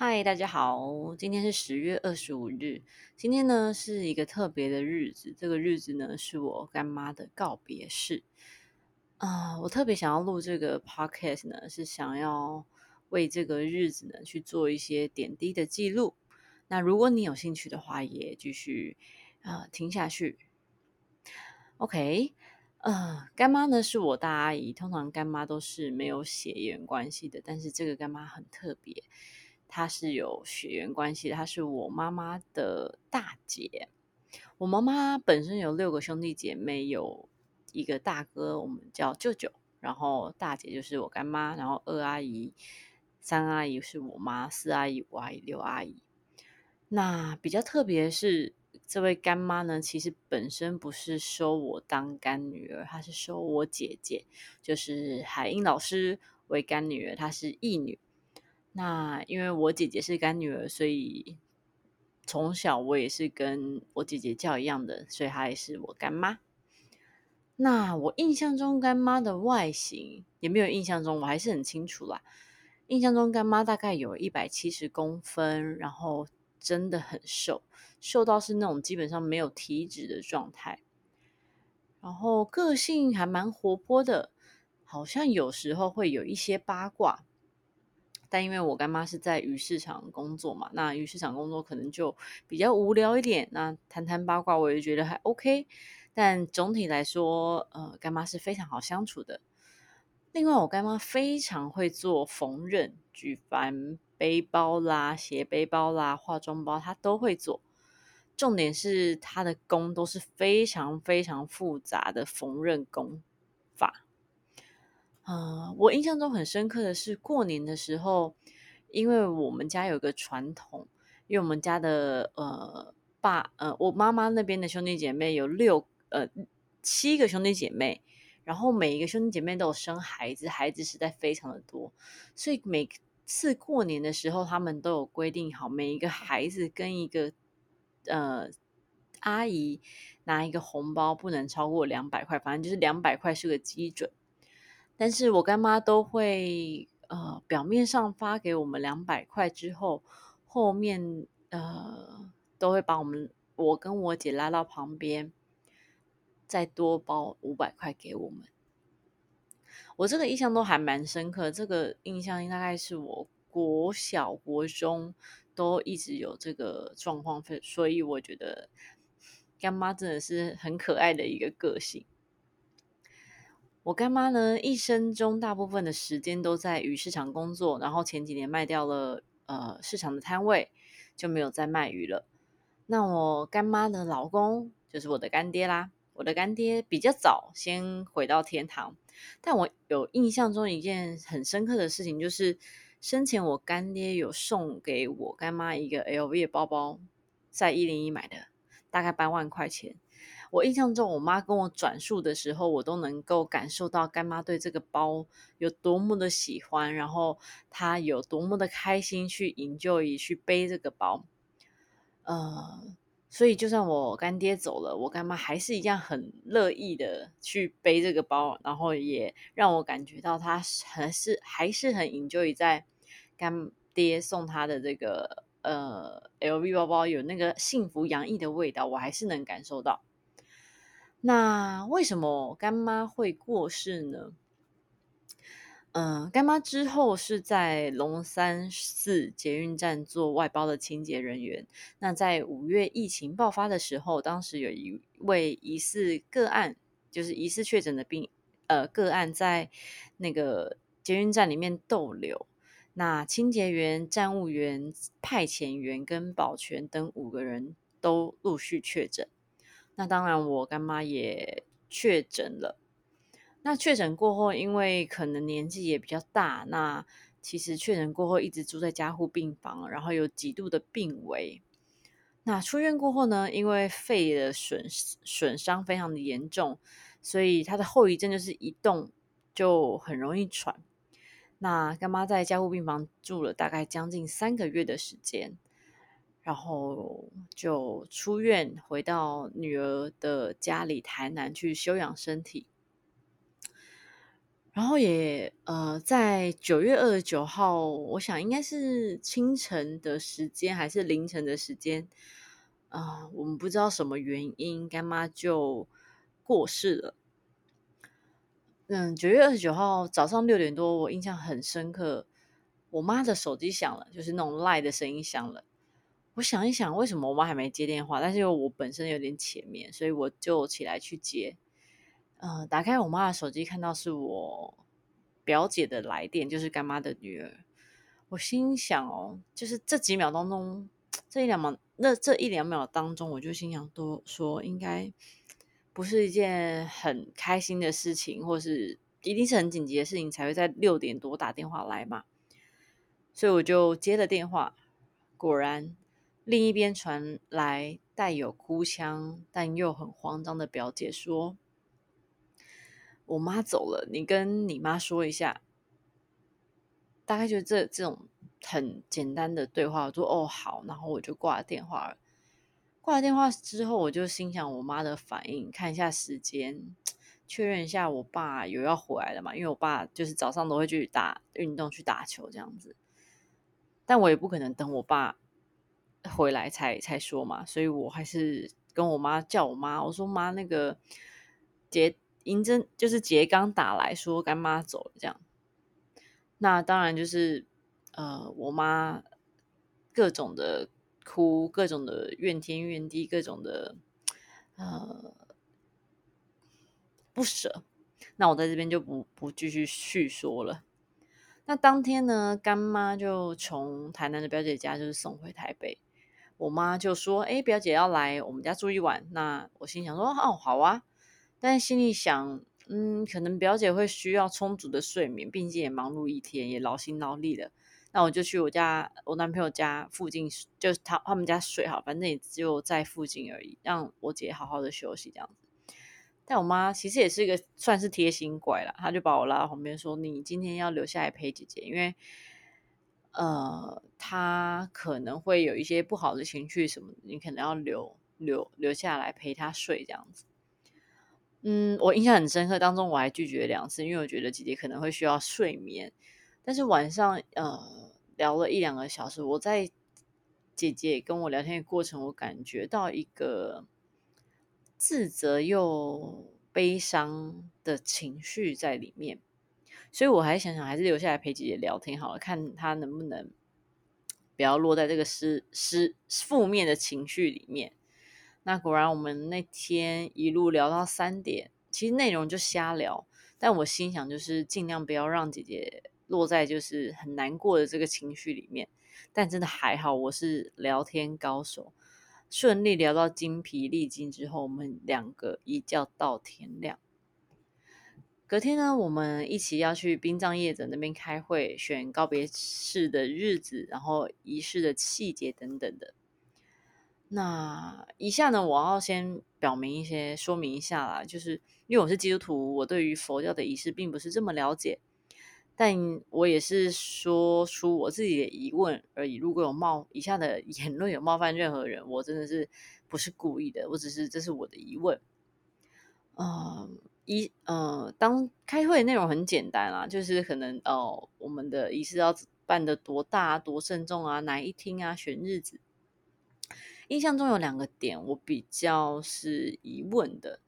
嗨，大家好，今天是十月二十五日。今天呢是一个特别的日子，这个日子呢是我干妈的告别式。啊，我特别想要录这个 podcast 呢，是想要为这个日子呢去做一些点滴的记录。那如果你有兴趣的话，也继续啊听下去。OK，呃，干妈呢是我大阿姨，通常干妈都是没有血缘关系的，但是这个干妈很特别。她是有血缘关系，她是我妈妈的大姐。我妈妈本身有六个兄弟姐妹，有一个大哥，我们叫舅舅，然后大姐就是我干妈，然后二阿姨、三阿姨是我妈，四阿姨、五阿姨、六阿姨。那比较特别的是，这位干妈呢，其实本身不是收我当干女儿，她是收我姐姐，就是海英老师为干女儿，她是义女。那因为我姐姐是干女儿，所以从小我也是跟我姐姐叫一样的，所以她也是我干妈。那我印象中干妈的外形也没有印象中，我还是很清楚啦。印象中干妈大概有一百七十公分，然后真的很瘦，瘦到是那种基本上没有体脂的状态。然后个性还蛮活泼的，好像有时候会有一些八卦。但因为我干妈是在鱼市场工作嘛，那鱼市场工作可能就比较无聊一点。那谈谈八卦，我也觉得还 OK。但总体来说，呃，干妈是非常好相处的。另外，我干妈非常会做缝纫，举凡背包啦、斜背包啦、化妆包，她都会做。重点是她的工都是非常非常复杂的缝纫工法。呃，我印象中很深刻的是过年的时候，因为我们家有个传统，因为我们家的呃爸呃我妈妈那边的兄弟姐妹有六呃七个兄弟姐妹，然后每一个兄弟姐妹都有生孩子，孩子实在非常的多，所以每次过年的时候，他们都有规定好每一个孩子跟一个呃阿姨拿一个红包不能超过两百块，反正就是两百块是个基准。但是我干妈都会，呃，表面上发给我们两百块之后，后面呃都会把我们我跟我姐拉到旁边，再多包五百块给我们。我这个印象都还蛮深刻，这个印象大概是我国小国中都一直有这个状况，所以我觉得干妈真的是很可爱的一个个性。我干妈呢，一生中大部分的时间都在鱼市场工作，然后前几年卖掉了呃市场的摊位，就没有再卖鱼了。那我干妈的老公就是我的干爹啦，我的干爹比较早先回到天堂，但我有印象中一件很深刻的事情，就是生前我干爹有送给我干妈一个 LV 的包包，在一零一买的，大概八万块钱。我印象中，我妈跟我转述的时候，我都能够感受到干妈对这个包有多么的喜欢，然后她有多么的开心去营救以去背这个包。呃，所以就算我干爹走了，我干妈还是一样很乐意的去背这个包，然后也让我感觉到她还是还是很营救在干爹送她的这个呃 LV 包包有那个幸福洋溢的味道，我还是能感受到。那为什么干妈会过世呢？嗯，干妈之后是在龙山寺捷运站做外包的清洁人员。那在五月疫情爆发的时候，当时有一位疑似个案，就是疑似确诊的病呃个案，在那个捷运站里面逗留。那清洁员、站务员、派遣员跟保全等五个人都陆续确诊。那当然，我干妈也确诊了。那确诊过后，因为可能年纪也比较大，那其实确诊过后一直住在加护病房，然后有几度的病危。那出院过后呢，因为肺的损损伤非常的严重，所以他的后遗症就是一动就很容易喘。那干妈在加护病房住了大概将近三个月的时间。然后就出院，回到女儿的家里台南去休养身体。然后也呃，在九月二十九号，我想应该是清晨的时间还是凌晨的时间，啊，我们不知道什么原因，干妈就过世了。嗯，九月二十九号早上六点多，我印象很深刻，我妈的手机响了，就是那种赖的声音响了。我想一想，为什么我妈还没接电话？但是因为我本身有点前面，所以我就起来去接。呃，打开我妈的手机，看到是我表姐的来电，就是干妈的女儿。我心想哦，就是这几秒当中，这一两秒，那这一两秒当中，我就心想多说，应该不是一件很开心的事情，或是一定是很紧急的事情，才会在六点多打电话来嘛。所以我就接了电话，果然另一边传来带有哭腔但又很慌张的表姐说。我妈走了，你跟你妈说一下。大概就这这种很简单的对话，我说哦好，然后我就挂了电话了。挂了电话之后，我就心想我妈的反应，看一下时间，确认一下我爸有要回来了嘛？因为我爸就是早上都会去打运动、去打球这样子。但我也不可能等我爸回来才才说嘛，所以我还是跟我妈叫我妈，我说妈，那个杰。银针就是杰刚打来说干妈走了这样，那当然就是呃我妈各种的哭，各种的怨天怨地，各种的呃不舍。那我在这边就不不继续叙说了。那当天呢，干妈就从台南的表姐家就是送回台北，我妈就说：“哎，表姐要来我们家住一晚。”那我心想说：“哦，好啊。”但心里想，嗯，可能表姐会需要充足的睡眠，毕竟也忙碌一天，也劳心劳力的。那我就去我家，我男朋友家附近，就是他他们家睡好，反正也就在附近而已，让我姐好好的休息这样子。但我妈其实也是一个算是贴心怪了，她就把我拉到旁边说：“你今天要留下来陪姐姐，因为呃，她可能会有一些不好的情绪什么，你可能要留留留下来陪她睡这样子。”嗯，我印象很深刻，当中我还拒绝两次，因为我觉得姐姐可能会需要睡眠。但是晚上呃聊了一两个小时，我在姐姐跟我聊天的过程，我感觉到一个自责又悲伤的情绪在里面，所以我还想想，还是留下来陪姐姐聊天好了，看她能不能不要落在这个失失负面的情绪里面。那果然，我们那天一路聊到三点，其实内容就瞎聊。但我心想，就是尽量不要让姐姐落在就是很难过的这个情绪里面。但真的还好，我是聊天高手，顺利聊到精疲力尽之后，我们两个一觉到天亮。隔天呢，我们一起要去殡葬业者那边开会，选告别式的日子，然后仪式的细节等等的。那以下呢，我要先表明一些，说明一下啦，就是因为我是基督徒，我对于佛教的仪式并不是这么了解，但我也是说出我自己的疑问而已。如果有冒以下的 言论有冒犯任何人，我真的是不是故意的，我只是这是我的疑问。呃，一呃，当开会内容很简单啦，就是可能哦，我们的仪式要办的多大、多慎重啊，哪一厅啊，选日子。印象中有两个点，我比较是疑问的。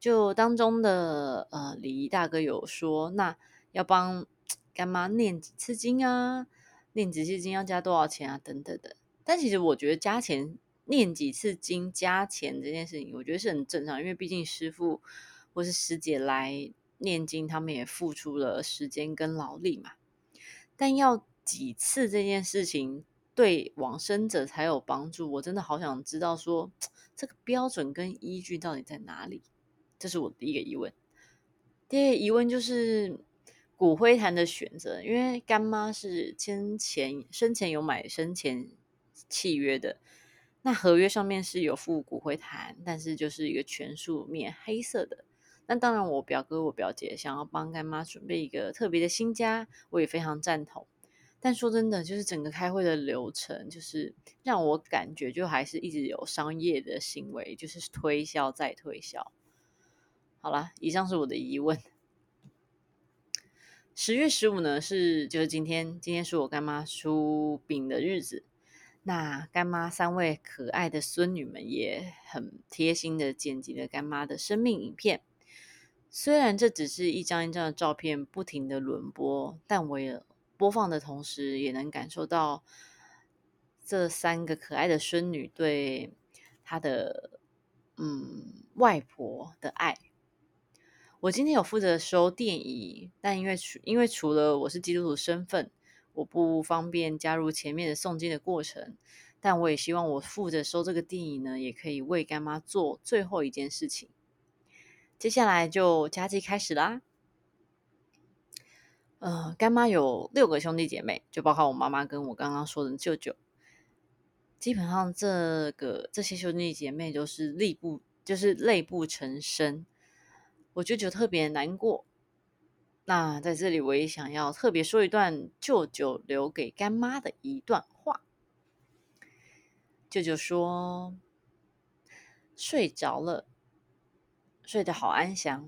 就当中的呃礼仪大哥有说，那要帮干妈念几次经啊？念几次经要加多少钱啊？等等的。但其实我觉得加钱念几次经加钱这件事情，我觉得是很正常，因为毕竟师傅或是师姐来念经，他们也付出了时间跟劳力嘛。但要几次这件事情。对往生者才有帮助，我真的好想知道说这个标准跟依据到底在哪里？这是我第一个疑问。第二个疑问就是骨灰坛的选择，因为干妈是先前生前有买生前契约的，那合约上面是有附骨灰坛，但是就是一个全素面黑色的。那当然，我表哥我表姐想要帮干妈准备一个特别的新家，我也非常赞同。但说真的，就是整个开会的流程，就是让我感觉就还是一直有商业的行为，就是推销再推销。好了，以上是我的疑问。十月十五呢，是就是今天，今天是我干妈出殡的日子。那干妈三位可爱的孙女们也很贴心的剪辑了干妈的生命影片。虽然这只是一张一张的照片，不停的轮播，但我也播放的同时，也能感受到这三个可爱的孙女对她的嗯外婆的爱。我今天有负责收电仪，但因为除因为除了我是基督徒身份，我不方便加入前面的诵经的过程。但我也希望我负责收这个电影呢，也可以为干妈做最后一件事情。接下来就加祭开始啦。呃，干妈有六个兄弟姐妹，就包括我妈妈跟我刚刚说的舅舅。基本上这个这些兄弟姐妹都是力不就是泪不成声。我舅舅特别难过，那在这里我也想要特别说一段舅舅留给干妈的一段话。舅舅说：“睡着了，睡得好安详，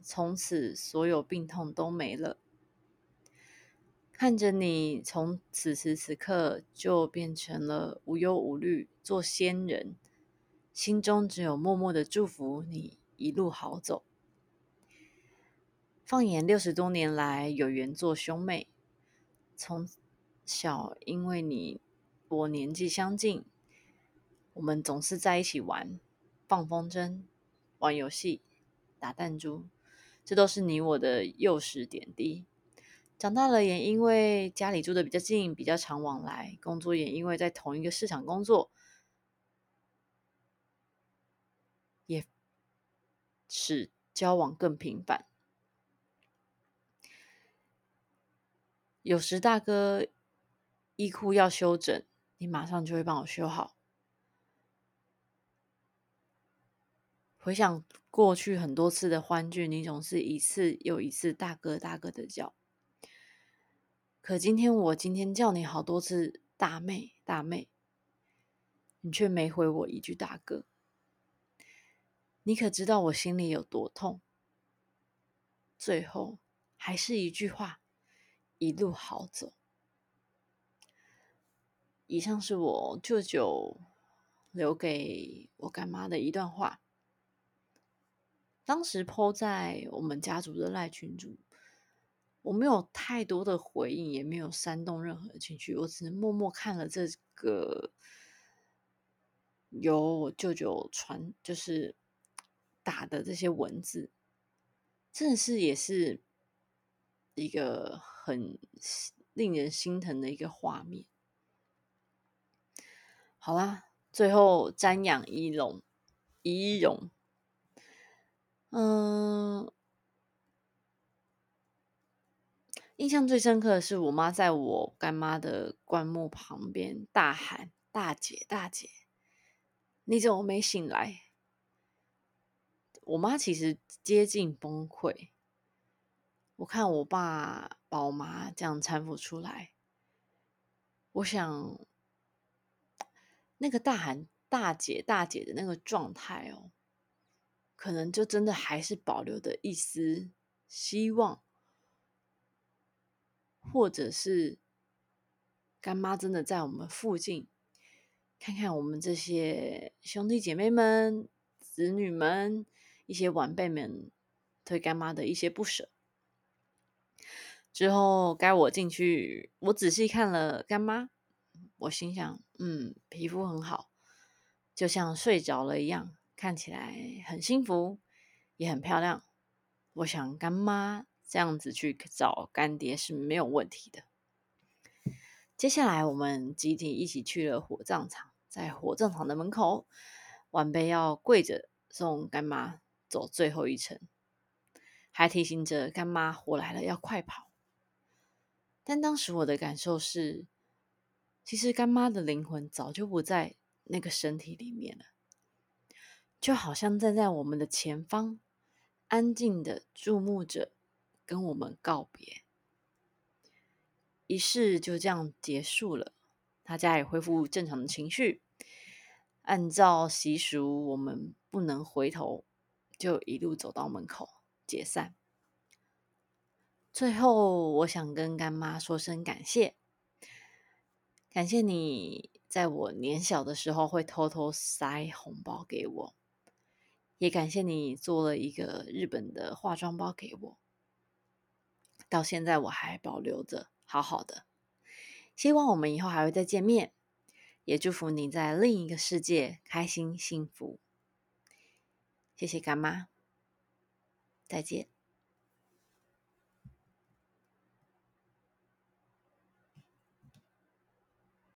从此所有病痛都没了。看着你从此时此刻就变成了无忧无虑，做仙人，心中只有默默的祝福你。”一路好走。放眼六十多年来，有缘做兄妹，从小因为你我年纪相近，我们总是在一起玩，放风筝、玩游戏、打弹珠，这都是你我的幼时点滴。长大了也因为家里住的比较近，比较常往来，工作也因为在同一个市场工作。也使交往更频繁。有时大哥衣裤要修整，你马上就会帮我修好。回想过去很多次的欢聚，你总是一次又一次大哥大哥的叫。可今天我今天叫你好多次大妹大妹，你却没回我一句大哥。你可知道我心里有多痛？最后还是一句话：一路好走。以上是我舅舅留给我干妈的一段话。当时抛在我们家族的赖群主，我没有太多的回应，也没有煽动任何情绪，我只能默默看了这个由我舅舅传，就是。打的这些文字，真的是也是一个很令人心疼的一个画面。好啦，最后瞻仰仪容，仪容，嗯，印象最深刻的是我妈在我干妈的棺木旁边大喊：“大姐，大姐，你怎么没醒来？”我妈其实接近崩溃。我看我爸把我妈这样搀扶出来，我想那个大喊“大姐，大姐”的那个状态哦，可能就真的还是保留的一丝希望，或者是干妈真的在我们附近，看看我们这些兄弟姐妹们、子女们。一些晚辈们对干妈的一些不舍，之后该我进去，我仔细看了干妈，我心想，嗯，皮肤很好，就像睡着了一样，看起来很幸福，也很漂亮。我想干妈这样子去找干爹是没有问题的。接下来我们集体一起去了火葬场，在火葬场的门口，晚辈要跪着送干妈。走最后一程，还提醒着干妈活来了要快跑。但当时我的感受是，其实干妈的灵魂早就不在那个身体里面了，就好像站在我们的前方，安静的注目着，跟我们告别。仪式就这样结束了，大家也恢复正常的情绪。按照习俗，我们不能回头。就一路走到门口解散。最后，我想跟干妈说声感谢，感谢你在我年小的时候会偷偷塞红包给我，也感谢你做了一个日本的化妆包给我，到现在我还保留着，好好的。希望我们以后还会再见面，也祝福你在另一个世界开心幸福。谢谢干妈，再见。